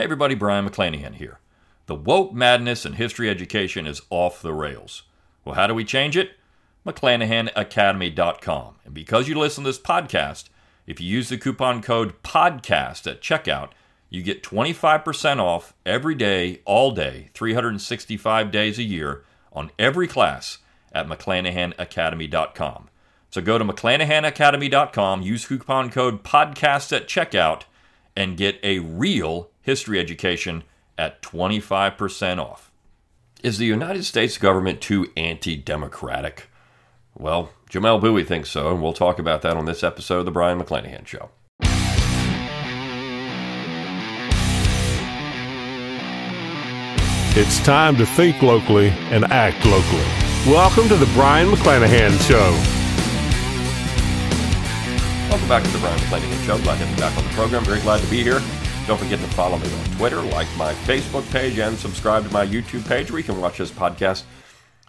Hey everybody, Brion McClanahan here. The woke madness in history education is off the rails. Well, how do we change it? McClanahanacademy.com. And because you listen to this podcast, if you use the coupon code PODCAST at checkout, you get 25% off every day, all day, 365 days a year on every class at McClanahanacademy.com. So go to McClanahanacademy.com, use coupon code PODCAST at checkout, and get a real history education at 25% off. Is the United States government too anti democratic? Well, Jamelle Bouie thinks so, and we'll talk about that on this episode of The Brion McClanahan Show. It's time to think locally and act locally. Welcome to the Brion McClanahan Show. Welcome back to the Brion McClanahan Show. Glad to have you back on the program. Very glad to be here. Don't forget to follow me on Twitter, like my Facebook page, and subscribe to my YouTube page where you can watch this podcast.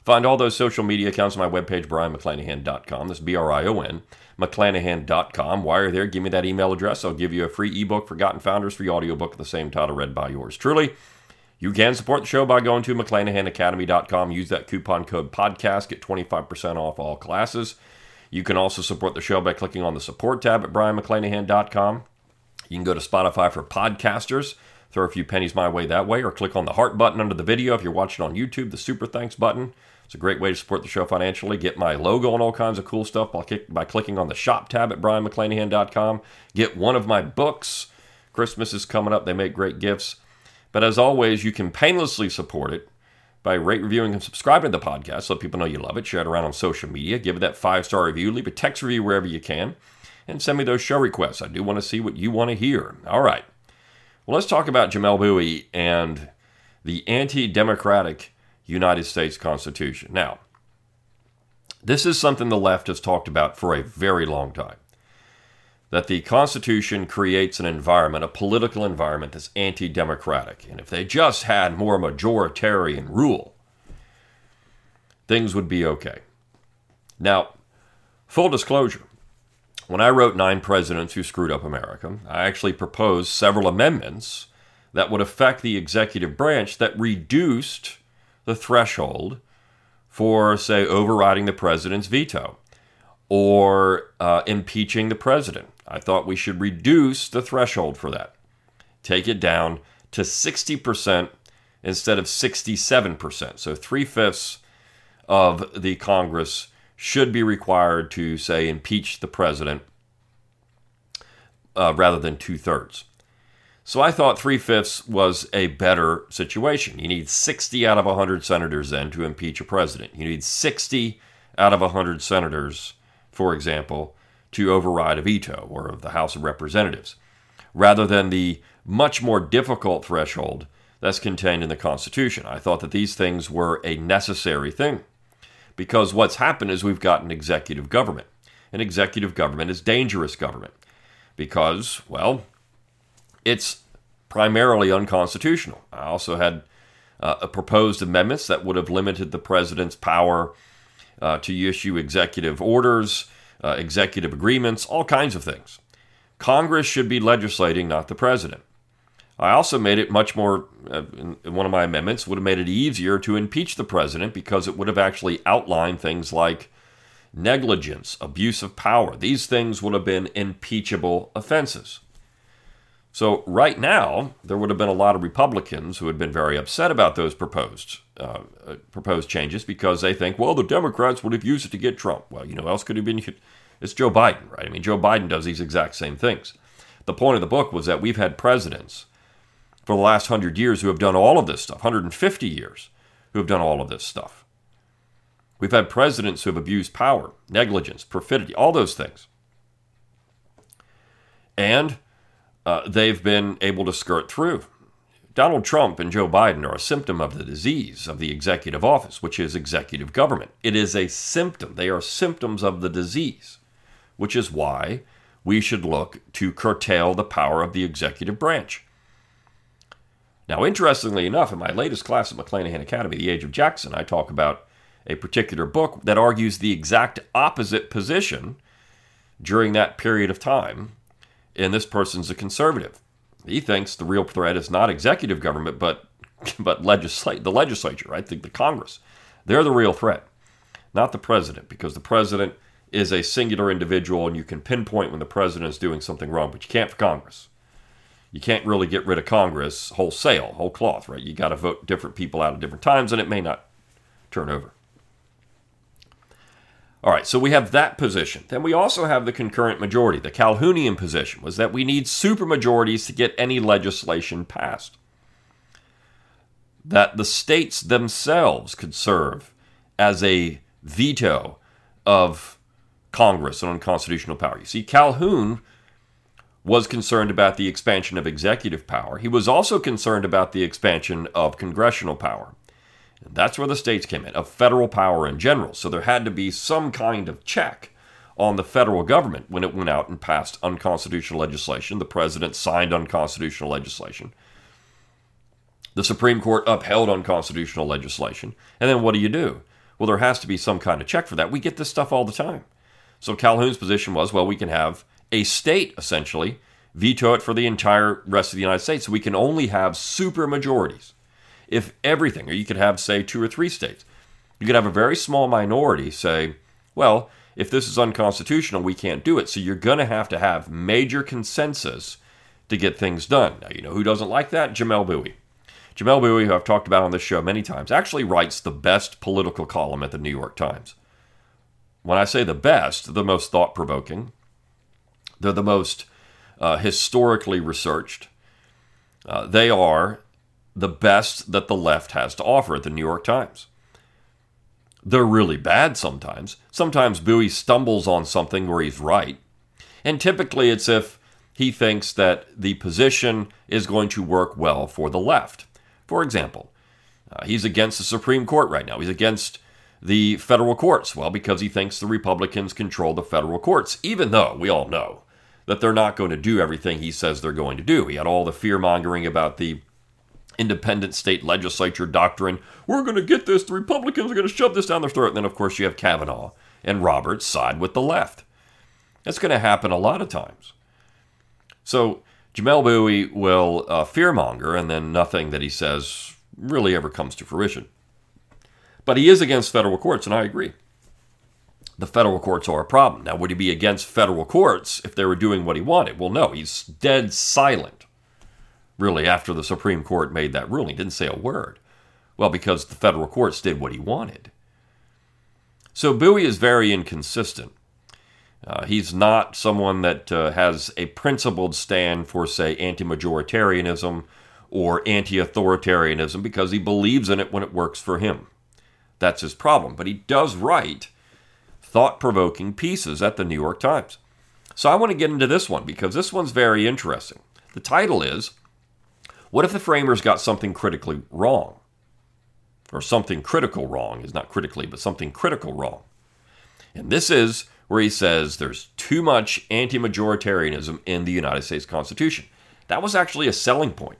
Find all those social media accounts on my webpage, brionmcclanahan.com. That's B R I O N, McClanahan.com. While you're there, give me that email address. I'll give you a free ebook, Forgotten Founders, free audiobook of the same title, read by yours truly. You can support the show by going to McClanahanacademy.com. Use that coupon code podcast. Get 25% off all classes. You can also support the show by clicking on the support tab at BrionMcClanahan.com. You can go to Spotify for podcasters. Throw a few pennies my way that way, or click on the heart button under the video if you're watching on YouTube, the super thanks button. It's a great way to support the show financially. Get my logo and all kinds of cool stuff by, by clicking on the shop tab at BrionMcClanahan.com. Get one of my books. Christmas is coming up. They make great gifts. But as always, you can painlessly support it by rate, reviewing, and subscribing to the podcast. Let people know you love it. Share it around on social media. Give it that five star review. Leave a text review wherever you can. And send me those show requests. I do want to see what you want to hear. All right. Well, let's talk about Jamelle Bouie and the anti democratic United States Constitution. Now, this is something the left has talked about for a very long time that the Constitution creates an environment, a political environment that's anti democratic. And if they just had more majoritarian rule, things would be okay. Now, full disclosure when I wrote Nine Presidents Who Screwed Up America, I actually proposed several amendments that would affect the executive branch that reduced the threshold for, say, overriding the president's veto or uh, impeaching the president. I thought we should reduce the threshold for that, take it down to 60% instead of 67%. So three fifths of the Congress should be required to, say, impeach the president uh, rather than two thirds. So I thought three fifths was a better situation. You need 60 out of 100 senators then to impeach a president. You need 60 out of 100 senators for example, to override a veto or of the House of Representatives, rather than the much more difficult threshold that's contained in the Constitution. I thought that these things were a necessary thing because what's happened is we've got an executive government. An executive government is dangerous government because, well, it's primarily unconstitutional. I also had uh, proposed amendments that would have limited the president's power uh, to issue executive orders, uh, executive agreements, all kinds of things. Congress should be legislating, not the president. I also made it much more, uh, in one of my amendments, would have made it easier to impeach the president because it would have actually outlined things like negligence, abuse of power. These things would have been impeachable offenses. So, right now, there would have been a lot of Republicans who had been very upset about those proposed uh, uh, proposed changes because they think, well, the Democrats would have used it to get Trump. Well, you know, else could have been it's Joe Biden, right? I mean, Joe Biden does these exact same things. The point of the book was that we've had presidents for the last hundred years who have done all of this stuff, 150 years who have done all of this stuff. We've had presidents who have abused power, negligence, perfidy, all those things. And uh, they've been able to skirt through. Donald Trump and Joe Biden are a symptom of the disease of the executive office, which is executive government. It is a symptom. They are symptoms of the disease, which is why we should look to curtail the power of the executive branch. Now, interestingly enough, in my latest class at McClanahan Academy, The Age of Jackson, I talk about a particular book that argues the exact opposite position during that period of time and this person's a conservative. He thinks the real threat is not executive government, but but legislate the legislature, right? The, the Congress. They're the real threat, not the president, because the president is a singular individual and you can pinpoint when the president is doing something wrong, but you can't for Congress. You can't really get rid of Congress wholesale, whole cloth, right? You got to vote different people out at different times and it may not turn over. All right, so we have that position. Then we also have the concurrent majority. The Calhounian position was that we need supermajorities to get any legislation passed. That the states themselves could serve as a veto of Congress and unconstitutional power. You see, Calhoun was concerned about the expansion of executive power. He was also concerned about the expansion of congressional power. And that's where the states came in, of federal power in general. So there had to be some kind of check on the federal government when it went out and passed unconstitutional legislation. The president signed unconstitutional legislation. The Supreme Court upheld unconstitutional legislation. And then what do you do? Well, there has to be some kind of check for that. We get this stuff all the time. So Calhoun's position was well, we can have a state essentially veto it for the entire rest of the United States. So we can only have super majorities if everything, or you could have, say, two or three states. You could have a very small minority say, well, if this is unconstitutional, we can't do it. So you're going to have to have major consensus to get things done. Now, you know who doesn't like that? Jamelle Bouie. Jamelle Bouie, who I've talked about on this show many times, actually writes the best political column at the New York Times. When I say the best, the most thought provoking, they're the most uh, historically researched. Uh, they are the best that the left has to offer at the New York Times. They're really bad sometimes. Sometimes Bouie stumbles on something where he's right. And typically it's if he thinks that the position is going to work well for the left. For example, uh, he's against the Supreme Court right now. He's against the federal courts. Well, because he thinks the Republicans control the federal courts, even though we all know that they're not going to do everything he says they're going to do. He had all the fear mongering about the independent state legislature doctrine. We're going to get this. The Republicans are going to shove this down their throat. And then, of course, you have Kavanaugh and Roberts side with the left. That's going to happen a lot of times. So Jamelle Bouie will uh, fearmonger, and then nothing that he says really ever comes to fruition. But he is against federal courts, and I agree. The federal courts are a problem. Now, would he be against federal courts if they were doing what he wanted? Well, no, he's dead silent really, after the Supreme Court made that ruling. Didn't say a word. Well, because the federal courts did what he wanted. So Bouie is very inconsistent. Uh, he's not someone that uh, has a principled stand for, say, anti majoritarianism or anti authoritarianism because he believes in it when it works for him. That's his problem. But he does write thought provoking pieces at the New York Times. So I want to get into this one because this one's very interesting. The title is what if the framers got something critically wrong? Or something critical wrong is not critically, but something critical wrong. And this is where he says there's too much anti majoritarianism in the United States Constitution. That was actually a selling point.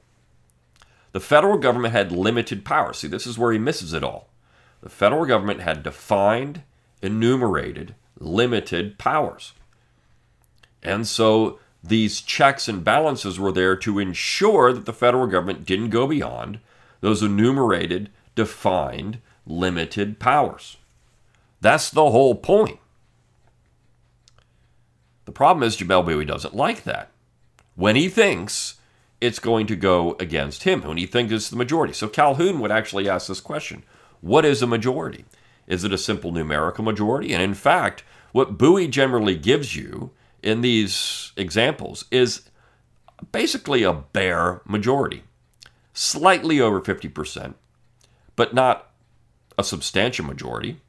The federal government had limited power. See, this is where he misses it all. The federal government had defined, enumerated, limited powers. And so these checks and balances were there to ensure that the federal government didn't go beyond those enumerated, defined, limited powers. That's the whole point. The problem is Jamelle Bouie doesn't like that. When he thinks it's going to go against him, when he thinks it's the majority. So Calhoun would actually ask this question What is a majority? Is it a simple numerical majority? And in fact, what Bouie generally gives you in these examples is basically a bare majority, slightly over 50%, but not a substantial majority.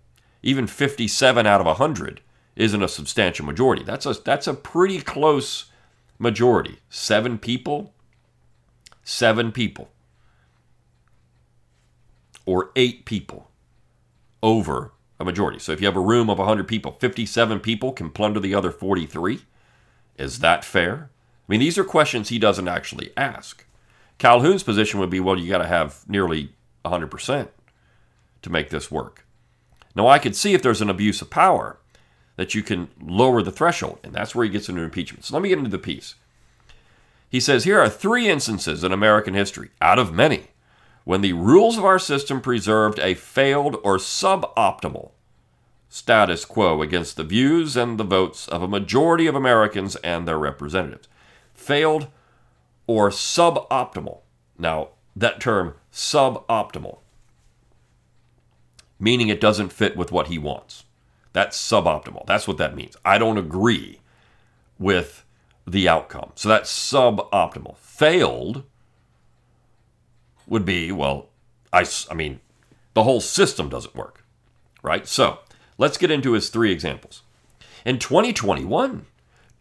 Even 57 out of 100 isn't a substantial majority. That's a, that's a pretty close majority. Seven people, seven people, or eight people over a majority. So if you have a room of 100 people, 57 people can plunder the other 43. Is that fair? I mean, these are questions he doesn't actually ask. Calhoun's position would be well, you got to have nearly 100% to make this work. Now, I could see if there's an abuse of power that you can lower the threshold, and that's where he gets into impeachment. So let me get into the piece. He says here are three instances in American history, out of many, when the rules of our system preserved a failed or suboptimal status quo against the views and the votes of a majority of Americans and their representatives. Failed or suboptimal. Now, that term, suboptimal, meaning it doesn't fit with what he wants. That's suboptimal. That's what that means. I don't agree with the outcome. So that's suboptimal. Failed would be, well, I, I mean, the whole system doesn't work, right? So let's get into his three examples. In 2021,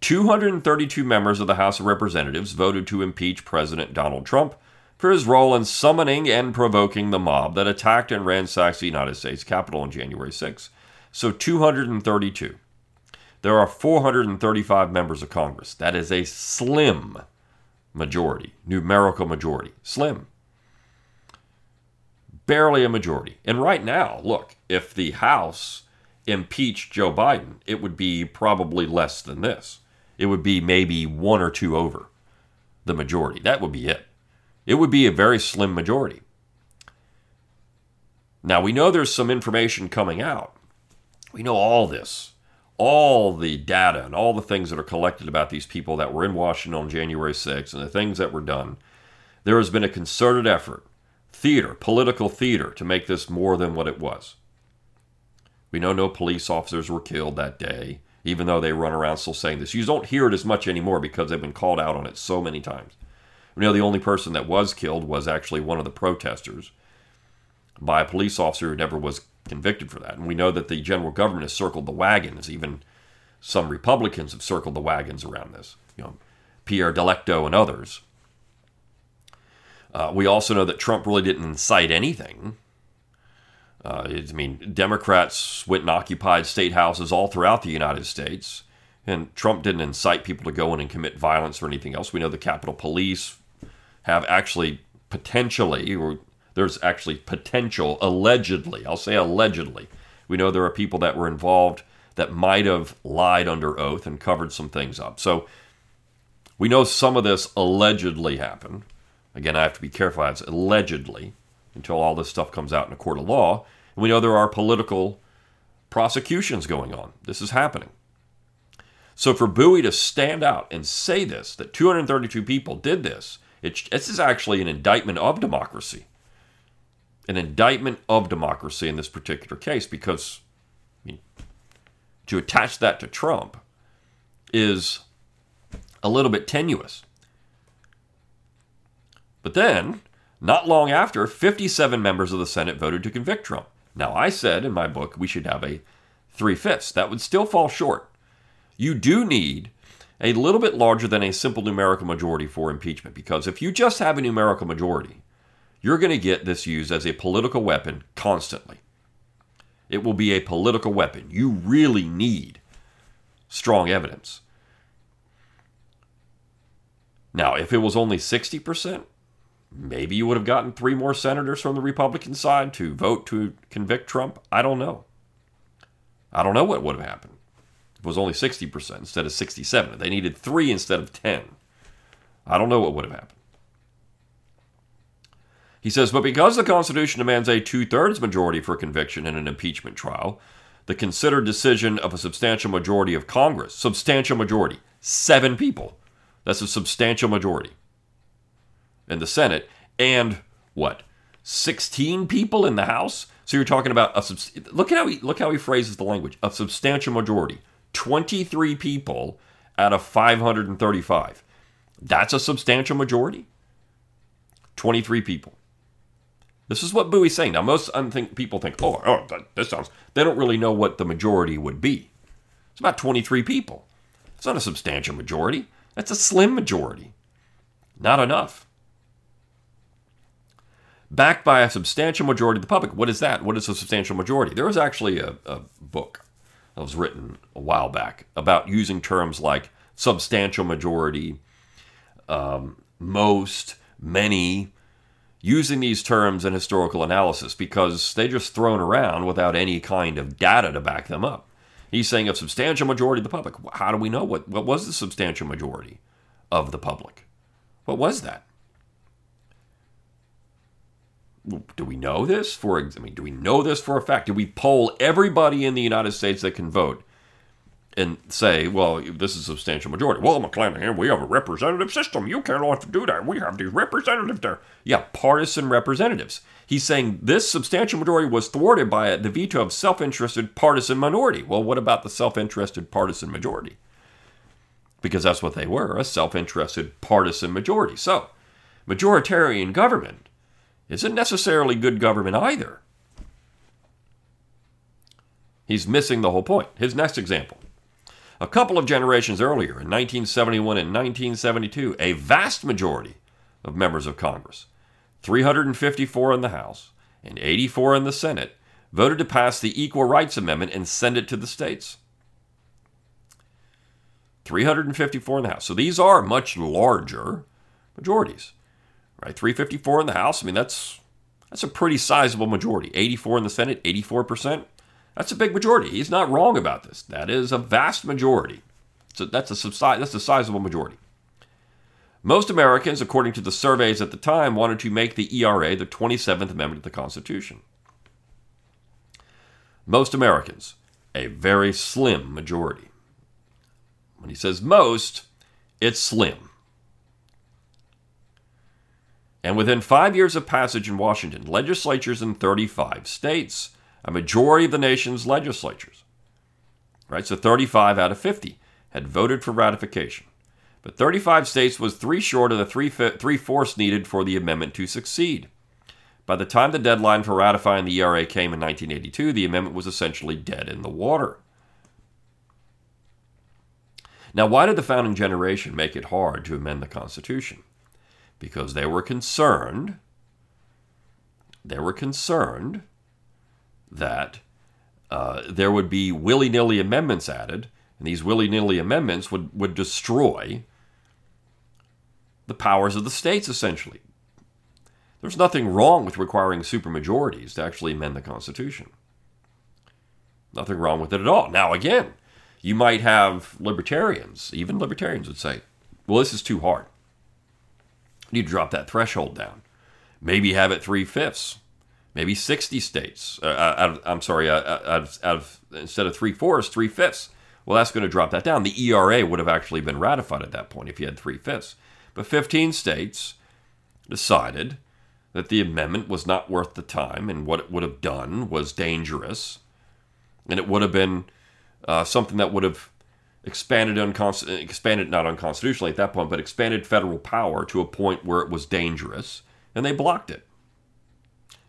232 members of the House of Representatives voted to impeach President Donald Trump for his role in summoning and provoking the mob that attacked and ransacked the United States Capitol on January 6. So 232. There are 435 members of Congress. That is a slim majority, numerical majority. Slim. Barely a majority. And right now, look, if the House impeached Joe Biden, it would be probably less than this. It would be maybe one or two over the majority. That would be it. It would be a very slim majority. Now, we know there's some information coming out. We know all this all the data and all the things that are collected about these people that were in Washington on January 6th and the things that were done, there has been a concerted effort, theater, political theater, to make this more than what it was. We know no police officers were killed that day, even though they run around still saying this. You don't hear it as much anymore because they've been called out on it so many times. We know the only person that was killed was actually one of the protesters by a police officer who never was convicted for that. And we know that the general government has circled the wagons. Even some Republicans have circled the wagons around this. You know, Pierre Delecto and others. Uh, we also know that Trump really didn't incite anything. Uh, I mean, Democrats went and occupied state houses all throughout the United States, and Trump didn't incite people to go in and commit violence or anything else. We know the Capitol Police have actually potentially, or there's actually potential, allegedly, I'll say allegedly. We know there are people that were involved that might have lied under oath and covered some things up. So we know some of this allegedly happened. Again, I have to be careful. It's allegedly until all this stuff comes out in a court of law. And we know there are political prosecutions going on. This is happening. So for Bouie to stand out and say this, that 232 people did this, it, this is actually an indictment of democracy an indictment of democracy in this particular case because I mean, to attach that to Trump is a little bit tenuous. But then, not long after, 57 members of the Senate voted to convict Trump. Now, I said in my book we should have a three fifths. That would still fall short. You do need a little bit larger than a simple numerical majority for impeachment because if you just have a numerical majority, you're going to get this used as a political weapon constantly. It will be a political weapon. You really need strong evidence. Now, if it was only 60%, maybe you would have gotten three more senators from the Republican side to vote to convict Trump. I don't know. I don't know what would have happened. It was only 60% instead of 67. They needed three instead of 10. I don't know what would have happened. He says, but because the Constitution demands a two thirds majority for conviction in an impeachment trial, the considered decision of a substantial majority of Congress, substantial majority, seven people, that's a substantial majority in the Senate, and what, 16 people in the House? So you're talking about a look at how he look how he phrases the language, a substantial majority, 23 people out of 535. That's a substantial majority. 23 people. This is what Bouie's saying. Now, most people think, oh, oh that, this sounds, they don't really know what the majority would be. It's about 23 people. It's not a substantial majority. That's a slim majority. Not enough. Backed by a substantial majority of the public. What is that? What is a substantial majority? There was actually a, a book that was written a while back about using terms like substantial majority, um, most, many, using these terms in historical analysis because they're just thrown around without any kind of data to back them up. He's saying a substantial majority of the public. How do we know what, what was the substantial majority of the public? What was that? Do we know this for? I mean, do we know this for a fact? Do we poll everybody in the United States that can vote and say, well, this is a substantial majority? Well, McClanahan, we have a representative system. You to do that. We have these representatives there. Yeah, partisan representatives. He's saying this substantial majority was thwarted by the veto of self-interested partisan minority. Well, what about the self-interested partisan majority? Because that's what they were, a self-interested partisan majority. So, majoritarian government isn't necessarily good government either. He's missing the whole point. His next example. A couple of generations earlier, in 1971 and 1972, a vast majority of members of Congress, 354 in the House and 84 in the Senate, voted to pass the Equal Rights Amendment and send it to the states. 354 in the House. So these are much larger majorities right? 354 in the House. I mean, that's that's a pretty sizable majority. 84 in the Senate, 84%. That's a big majority. He's not wrong about this. That is a vast majority. So that's a subside, that's a sizable majority. Most Americans, according to the surveys at the time, wanted to make the ERA the 27th Amendment of the Constitution. Most Americans, a very slim majority. When he says most, it's slim. And within five years of passage in Washington, legislatures in 35 states, a majority of the nation's legislatures, right, so 35 out of 50, had voted for ratification. But 35 states was three short of the three, three fourths needed for the amendment to succeed. By the time the deadline for ratifying the ERA came in 1982, the amendment was essentially dead in the water. Now, why did the founding generation make it hard to amend the Constitution? Because they were concerned they were concerned that uh, there would be willy-nilly amendments added and these willy-nilly amendments would, would destroy the powers of the states essentially. There's nothing wrong with requiring supermajorities to actually amend the constitution. Nothing wrong with it at all. Now again you might have libertarians even libertarians would say well this is too hard you drop that threshold down. Maybe have it three fifths, maybe 60 states. Uh, uh of, I'm sorry, uh, uh, out of, out of, instead of three fourths, three fifths. Well, that's going to drop that down. The ERA would have actually been ratified at that point if you had three fifths. But 15 states decided that the amendment was not worth the time and what it would have done was dangerous. And it would have been uh, something that would have expanded expanded not unconstitutionally at that point, but expanded federal power to a point where it was dangerous, and they blocked it.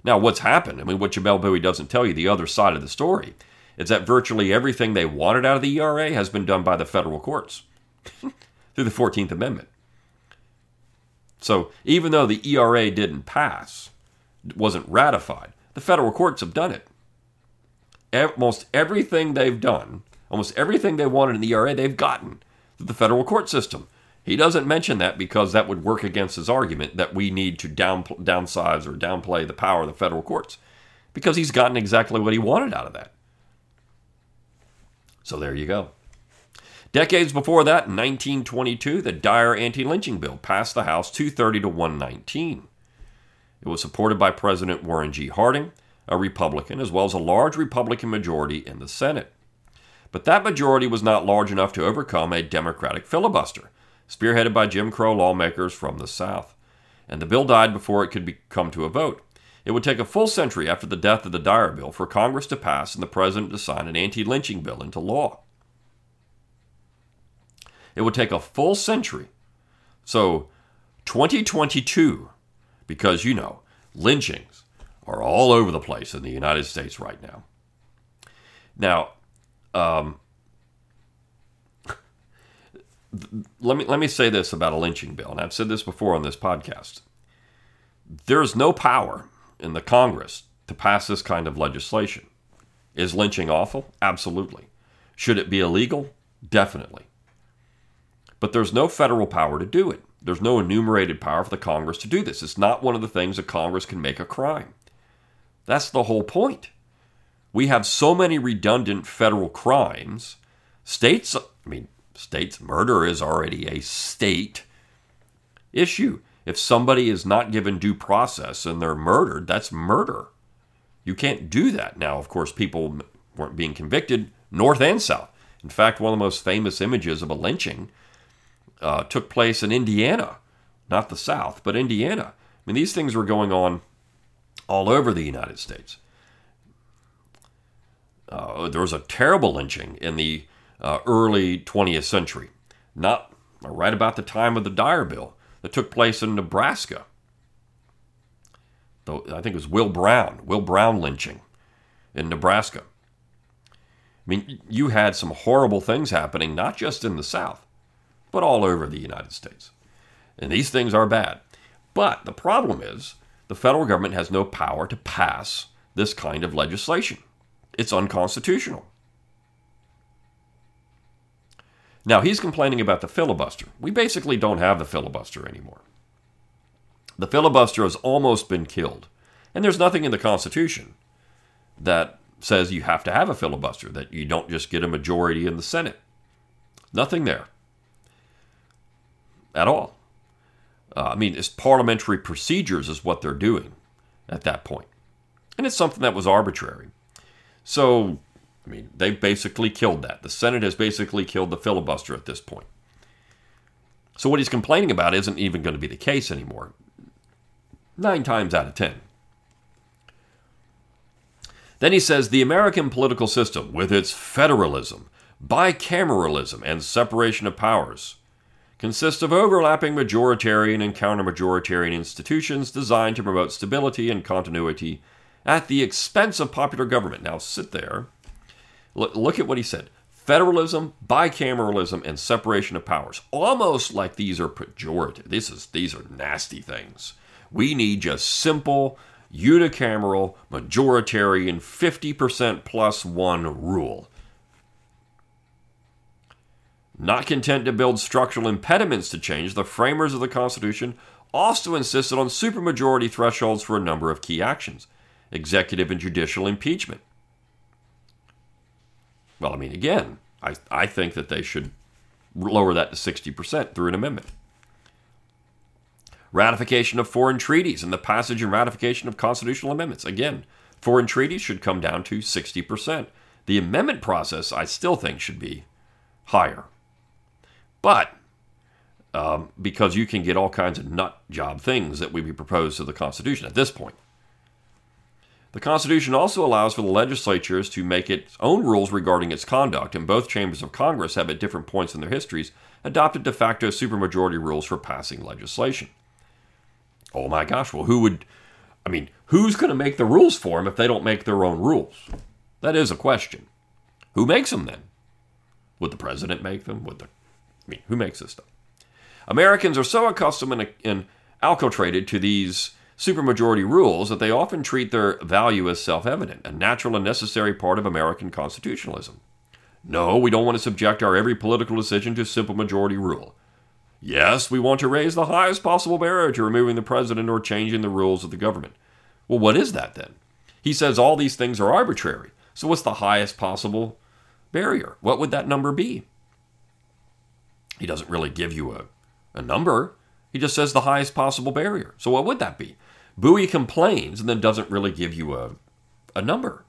Now, what's happened? I mean, what Jamelle Bouie doesn't tell you, the other side of the story, is that virtually everything they wanted out of the ERA has been done by the federal courts through the 14th Amendment. So even though the ERA didn't pass, wasn't ratified, the federal courts have done it. Almost everything they've done Almost everything they wanted in the ERA, they've gotten through the federal court system. He doesn't mention that because that would work against his argument that we need to down, downsize or downplay the power of the federal courts because he's gotten exactly what he wanted out of that. So there you go. Decades before that, in 1922, the Dyer anti lynching bill passed the House 230 to 119. It was supported by President Warren G. Harding, a Republican, as well as a large Republican majority in the Senate. But that majority was not large enough to overcome a Democratic filibuster, spearheaded by Jim Crow lawmakers from the South. And the bill died before it could be, come to a vote. It would take a full century after the death of the Dyer bill for Congress to pass and the president to sign an anti lynching bill into law. It would take a full century. So, 2022, because you know, lynchings are all over the place in the United States right now. Now, um, let me let me say this about a lynching bill, and I've said this before on this podcast. There is no power in the Congress to pass this kind of legislation. Is lynching awful? Absolutely. Should it be illegal? Definitely. But there's no federal power to do it. There's no enumerated power for the Congress to do this. It's not one of the things that Congress can make a crime. That's the whole point we have so many redundant federal crimes. States, I mean, states, murder is already a state issue. If somebody is not given due process and they're murdered, that's murder. You can't do that. Now, of course, people weren't being convicted, north and south. In fact, one of the most famous images of a lynching uh, took place in Indiana, not the South, but Indiana. I mean, these things were going on all over the United States. Uh, there was a terrible lynching in the uh, early 20th century, not right about the time of the Dyer Bill, that took place in Nebraska. I think it was Will Brown, Will Brown lynching in Nebraska. I mean, you had some horrible things happening, not just in the South, but all over the United States. And these things are bad. But the problem is the federal government has no power to pass this kind of legislation. It's unconstitutional. Now, he's complaining about the filibuster. We basically don't have the filibuster anymore. The filibuster has almost been killed. And there's nothing in the Constitution that says you have to have a filibuster, that you don't just get a majority in the Senate. Nothing there at all. Uh, I mean, it's parliamentary procedures is what they're doing at that point. And it's something that was arbitrary. So, I mean, they've basically killed that. The Senate has basically killed the filibuster at this point. So, what he's complaining about isn't even going to be the case anymore. Nine times out of ten. Then he says the American political system, with its federalism, bicameralism, and separation of powers, consists of overlapping majoritarian and counter-majoritarian institutions designed to promote stability and continuity at the expense of popular government. Now, sit there. Look, look at what he said federalism, bicameralism, and separation of powers. Almost like these are pejorative. This is these are nasty things. We need just simple, unicameral, majoritarian, 50% plus one rule. Not content to build structural impediments to change, the framers of the Constitution also insisted on supermajority thresholds for a number of key actions executive and judicial impeachment. Well, I mean, again, I, I think that they should lower that to 60% through an amendment ratification of foreign treaties and the passage and ratification of constitutional amendments. Again, foreign treaties should come down to 60%. The amendment process, I still think, should be higher. But um, because you can get all kinds of nut job things that would be proposed to the Constitution at this point. The Constitution also allows for the legislatures to make its own rules regarding its conduct, and both chambers of Congress have, at different points in their histories, adopted de facto supermajority rules for passing legislation. Oh my gosh, well, who would, I mean, who's going to make the rules for them if they don't make their own rules? That is a question. Who makes them then? Would the president make them? Would the, I mean, who makes this stuff? Americans are so accustomed and, and acculturated to these supermajority rules that they often treat their value as self evident, a natural and necessary part of American constitutionalism. No, we don't want to subject our every political decision to simple majority rule. Yes, we want to raise the highest possible barrier to removing the president or changing the rules of the government. Well, what is that then? He says all these things are arbitrary. So, what's the highest possible barrier? What would that number be? He doesn't really give you a, a number. He just says the highest possible barrier. So, what would that be? Bouie complains and then doesn't really give you a, a number.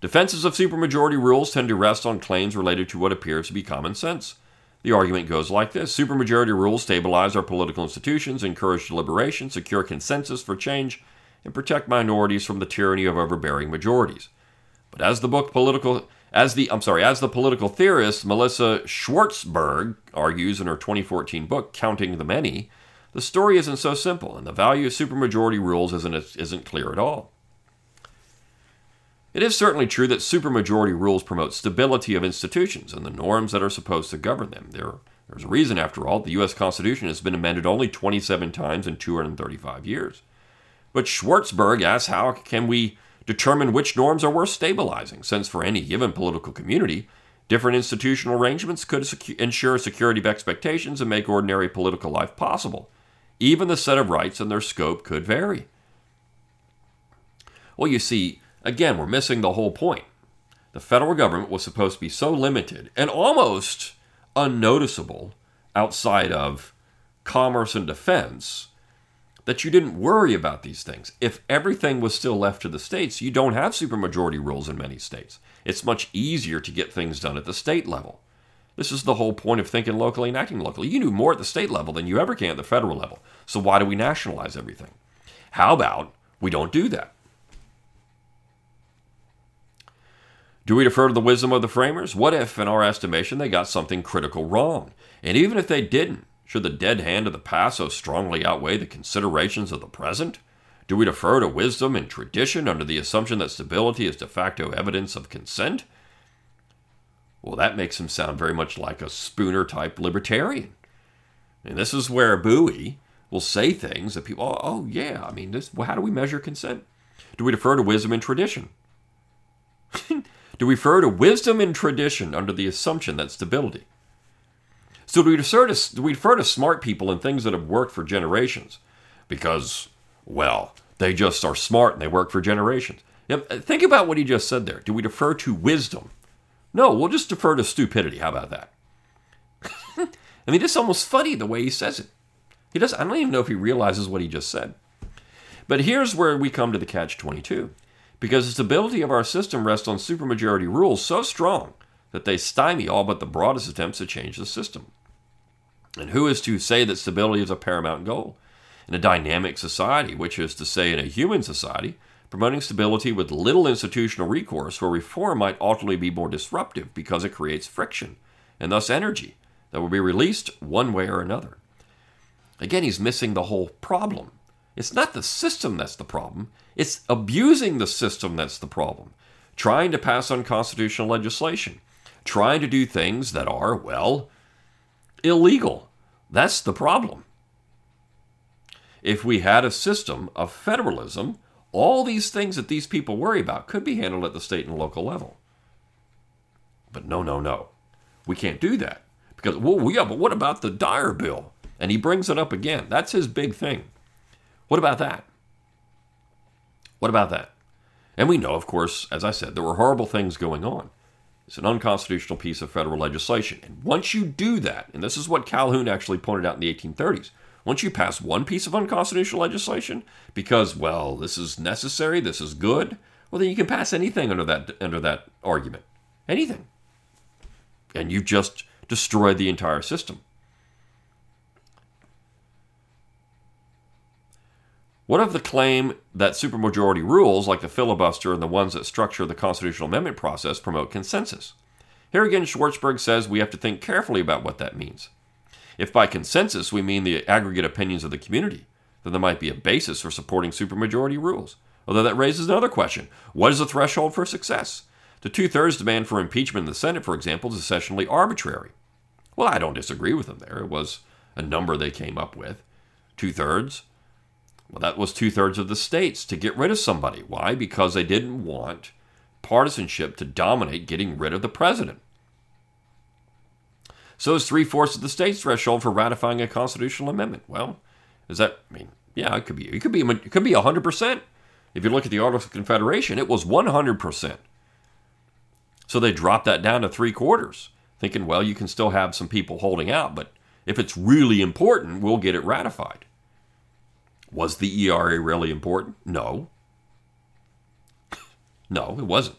Defenses of supermajority rules tend to rest on claims related to what appears to be common sense. The argument goes like this Supermajority rules stabilize our political institutions, encourage deliberation, secure consensus for change, and protect minorities from the tyranny of overbearing majorities. But as the book political as the I'm sorry, as the political theorist Melissa Schwartzberg argues in her 2014 book Counting the Many, the story isn't so simple, and the value of supermajority rules isn't isn't clear at all. It is certainly true that supermajority rules promote stability of institutions and the norms that are supposed to govern them. There, there's a reason, after all, the U.S. Constitution has been amended only 27 times in 235 years. But Schwartzberg asks how can we determine which norms are worth stabilizing, since for any given political community, different institutional arrangements could secu- ensure security of expectations and make ordinary political life possible. Even the set of rights and their scope could vary. Well, you see, Again, we're missing the whole point. The federal government was supposed to be so limited and almost unnoticeable outside of commerce and defense that you didn't worry about these things. If everything was still left to the states, you don't have supermajority rules in many states. It's much easier to get things done at the state level. This is the whole point of thinking locally and acting locally. You do more at the state level than you ever can at the federal level. So why do we nationalize everything? How about we don't do that? Do we defer to the wisdom of the framers? What if, in our estimation, they got something critical wrong? And even if they didn't, should the dead hand of the past so strongly outweigh the considerations of the present? Do we defer to wisdom and tradition under the assumption that stability is de facto evidence of consent? Well, that makes him sound very much like a Spooner type libertarian. And this is where Bouie will say things that people, oh, oh yeah, I mean, this, well, how do we measure consent? Do we defer to wisdom and tradition? do we refer to wisdom and tradition under the assumption that stability? So do we, defer to, do we defer to smart people and things that have worked for generations? Because, well, they just are smart and they work for generations. Think about what he just said there. Do we defer to wisdom? No, we'll just defer to stupidity. How about that? I mean, it's almost funny the way he says it. He does. I don't even know if he realizes what he just said. But here's where we come to the catch 22. Because the stability of our system rests on supermajority rules so strong that they stymie all but the broadest attempts to change the system. And who is to say that stability is a paramount goal? In a dynamic society, which is to say, in a human society, promoting stability with little institutional recourse where reform might ultimately be more disruptive because it creates friction and thus energy that will be released one way or another. Again, he's missing the whole problem. It's not the system that's the problem, it's abusing the system that's the problem. Trying to pass unconstitutional legislation, trying to do things that are, well, illegal. That's the problem. If we had a system of federalism, all these things that these people worry about could be handled at the state and local level. But no, no, no. We can't do that. Because, well, yeah, but what about the Dyer bill? And he brings it up again. That's his big thing. What about that? What about that? And we know, of course, as I said, there were horrible things going on. It's an unconstitutional piece of federal legislation. And once you do that, and this is what Calhoun actually pointed out in the 1830s, once you pass one piece of unconstitutional legislation because, well, this is necessary, this is good, well, then you can pass anything under that under that argument, anything, and you've just destroyed the entire system. What of the claim that supermajority rules, like the filibuster and the ones that structure the constitutional amendment process, promote consensus? Here again, Schwartzberg says we have to think carefully about what that means. If by consensus we mean the aggregate opinions of the community, then there might be a basis for supporting supermajority rules. Although that raises another question what is the threshold for success? The two thirds demand for impeachment in the Senate, for example, is essentially arbitrary. Well, I don't disagree with them there. It was a number they came up with. Two thirds. Well, that was two thirds of the states to get rid of somebody. Why? Because they didn't want partisanship to dominate getting rid of the president. So is three fourths of the state's threshold for ratifying a constitutional amendment. Well, is that? I mean, yeah, it could be. It could be. It could be hundred percent. If you look at the Articles of Confederation, it was one hundred percent. So they dropped that down to three quarters, thinking, well, you can still have some people holding out, but if it's really important, we'll get it ratified. Was the ERA really important? No. No, it wasn't.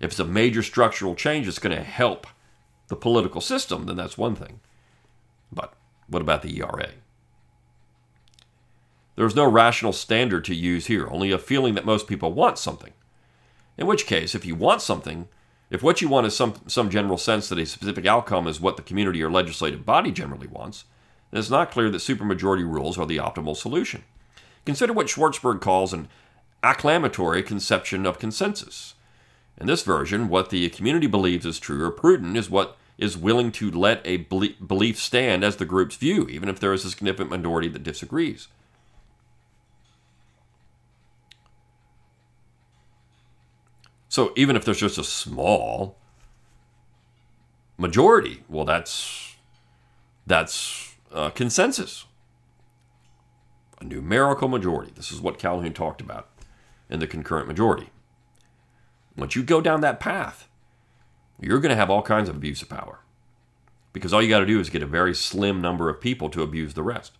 If it's a major structural change that's going to help the political system, then that's one thing. But what about the ERA? There's no rational standard to use here, only a feeling that most people want something. In which case, if you want something, if what you want is some, some general sense that a specific outcome is what the community or legislative body generally wants, then it's not clear that supermajority rules are the optimal solution. Consider what Schwartzberg calls an acclamatory conception of consensus. In this version, what the community believes is true or prudent is what is willing to let a belief stand as the group's view, even if there is a significant minority that disagrees. So even if there's just a small majority, well, that's that's uh, consensus, a numerical majority. This is what Calhoun talked about in the concurrent majority. Once you go down that path, you're going to have all kinds of abuse of power. because all you got to do is get a very slim number of people to abuse the rest.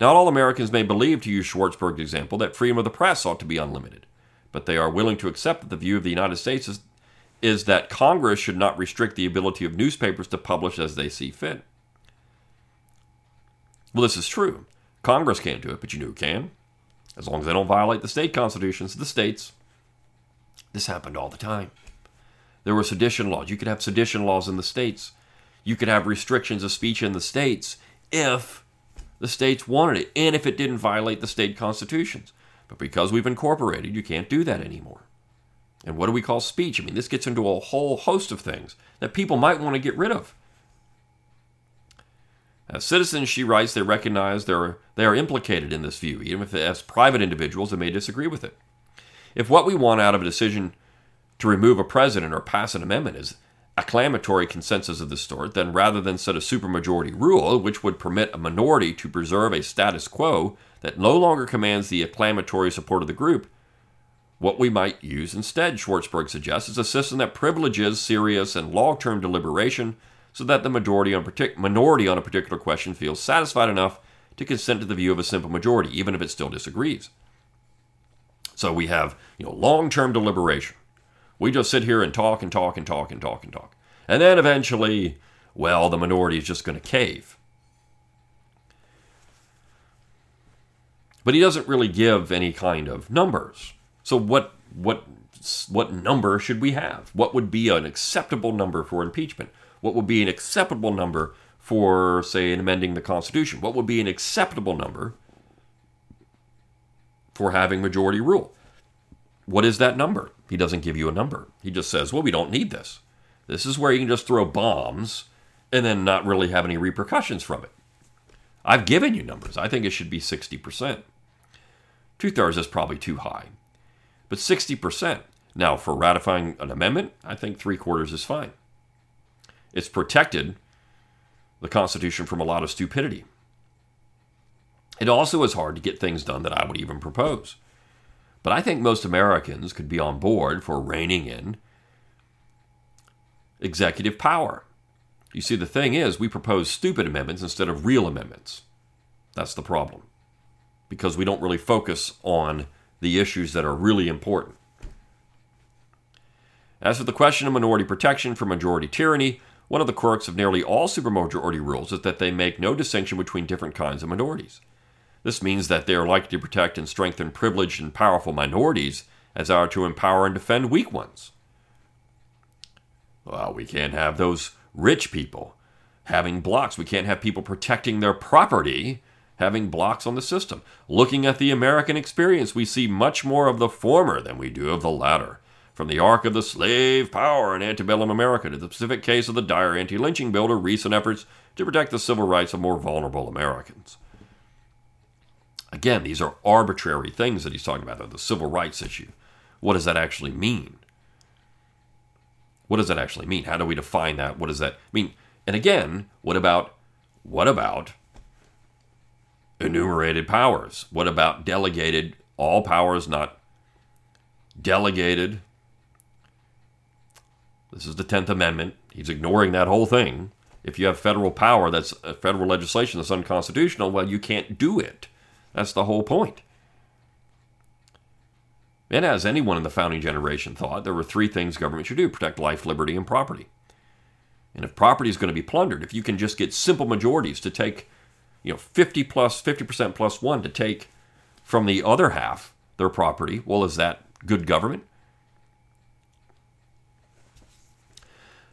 Not all Americans may believe, to use Schwartzberg's example, that freedom of the press ought to be unlimited, but they are willing to accept that the view of the United States is, is that Congress should not restrict the ability of newspapers to publish as they see fit. Well, this is true. Congress can't do it, but you know who can? As long as they don't violate the state constitutions the states. This happened all the time. There were sedition laws. You could have sedition laws in the states. You could have restrictions of speech in the states if the states wanted it and if it didn't violate the state constitutions. But because we've incorporated, you can't do that anymore. And what do we call speech? I mean, this gets into a whole host of things that people might want to get rid of. As citizens, she writes, they recognize they're, they are implicated in this view, even if as private individuals they may disagree with it. If what we want out of a decision to remove a president or pass an amendment is acclamatory consensus of this sort, then rather than set a supermajority rule which would permit a minority to preserve a status quo that no longer commands the acclamatory support of the group, what we might use instead, Schwartzberg suggests, is a system that privileges serious and long term deliberation so that the majority on partic- minority on a particular question feels satisfied enough to consent to the view of a simple majority, even if it still disagrees. So we have you know, long term deliberation. We just sit here and talk and talk and talk and talk and talk. And then eventually, well, the minority is just going to cave. But he doesn't really give any kind of numbers. So what what what number should we have? What would be an acceptable number for impeachment? What would be an acceptable number for say amending the Constitution? What would be an acceptable number for having majority rule? What is that number? He doesn't give you a number. He just says, well, we don't need this. This is where you can just throw bombs and then not really have any repercussions from it. I've given you numbers. I think it should be 60%. Two thirds is probably too high. But 60%. Now, for ratifying an amendment, I think three quarters is fine. It's protected the Constitution from a lot of stupidity. It also is hard to get things done that I would even propose. But I think most Americans could be on board for reining in executive power. You see, the thing is, we propose stupid amendments instead of real amendments. That's the problem. Because we don't really focus on the issues that are really important. As for the question of minority protection from majority tyranny, one of the quirks of nearly all supermajority rules is that they make no distinction between different kinds of minorities. This means that they are likely to protect and strengthen privileged and powerful minorities as are to empower and defend weak ones. Well, we can't have those rich people having blocks. We can't have people protecting their property having blocks on the system. Looking at the American experience, we see much more of the former than we do of the latter. From the arc of the slave power in antebellum America to the specific case of the Dyer anti lynching bill to recent efforts to protect the civil rights of more vulnerable Americans. Again, these are arbitrary things that he's talking about, the civil rights issue. What does that actually mean? What does that actually mean? How do we define that? What does that mean? And again, what about what about enumerated powers? What about delegated all powers not delegated? This is the 10th Amendment. He's ignoring that whole thing. If you have federal power that's uh, federal legislation that's unconstitutional, well, you can't do it. That's the whole point. And as anyone in the founding generation thought, there were three things government should do protect life, liberty, and property. And if property is going to be plundered, if you can just get simple majorities to take, you know, 50 plus, 50% plus one to take from the other half their property, well, is that good government?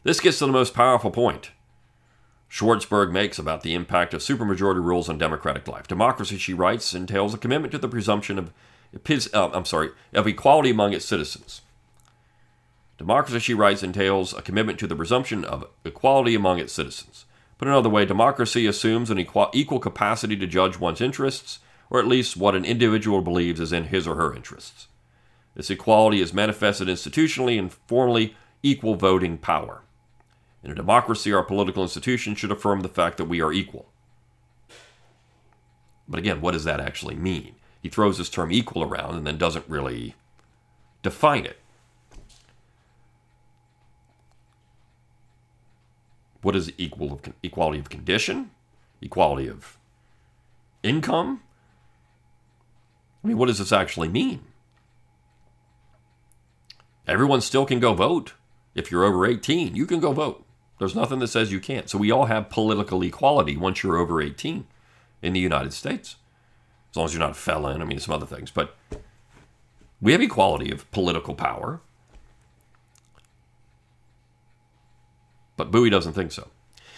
This gets to the most powerful point Schwartzberg makes about the impact of supermajority rules on democratic life. Democracy, she writes, entails a commitment to the presumption of uh, I'm sorry, of equality among its citizens. Democracy, she writes, entails a commitment to the presumption of equality among its citizens. Put another way, democracy assumes an equal, equal capacity to judge one's interests, or at least what an individual believes is in his or her interests. This equality is manifested institutionally and formally equal voting power. In a democracy, our political institutions should affirm the fact that we are equal. But again, what does that actually mean? He throws this term equal around and then doesn't really define it. What is equal of equality of condition? Equality of income? I mean, what does this actually mean? Everyone still can go vote. If you're over 18, you can go vote. There's nothing that says you can't. So we all have political equality once you're over 18 in the United States. As long as you're not a felon, I mean, some other things. But we have equality of political power. But Bouie doesn't think so.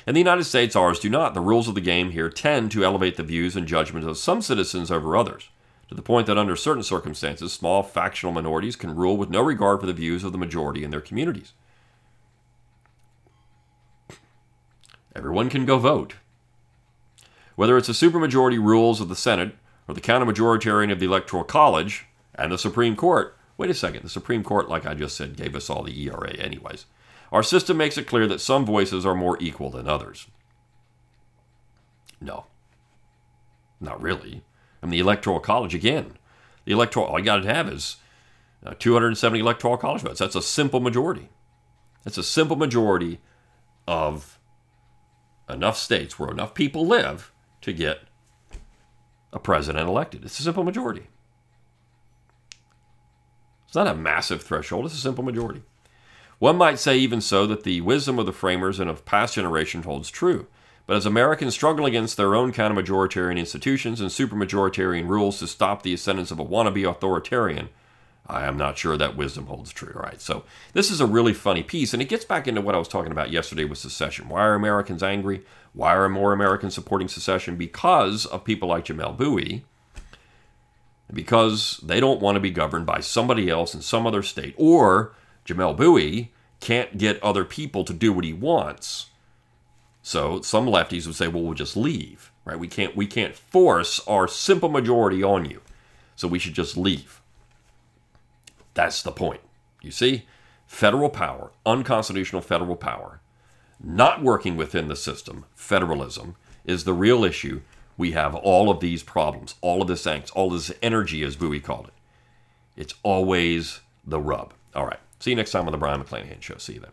In the United States, ours do not. The rules of the game here tend to elevate the views and judgments of some citizens over others, to the point that under certain circumstances, small factional minorities can rule with no regard for the views of the majority in their communities. Everyone can go vote. Whether it's the supermajority rules of the Senate or the counter-majoritarian of the Electoral College and the Supreme Court. Wait a second, the Supreme Court, like I just said, gave us all the ERA anyways. Our system makes it clear that some voices are more equal than others. No. Not really. I mean, the Electoral College, again, the Electoral, all you got to have is uh, 270 Electoral College votes. That's a simple majority. That's a simple majority of enough states where enough people live to get a president elected. It's a simple majority. It's not a massive threshold, it's a simple majority. One might say, even so, that the wisdom of the framers and of past generations holds true. But as Americans struggle against their own kind of majoritarian institutions and supermajoritarian rules to stop the ascendance of a wannabe authoritarian, I am not sure that wisdom holds true. Right, so this is a really funny piece, and it gets back into what I was talking about yesterday with secession. Why are Americans angry? Why are more Americans supporting secession? Because of people like Jamelle Bouie, because they don't want to be governed by somebody else in some other state, or Jamelle Bouie can't get other people to do what he wants. So some lefties would say, "Well, we'll just leave, right? We can't we can't force our simple majority on you, so we should just leave." That's the point. You see, federal power, unconstitutional federal power, not working within the system, federalism, is the real issue. We have all of these problems, all of this angst, all this energy, as Bouie called it. It's always the rub. All right. See you next time on the Brion McClanahan Show. See you then.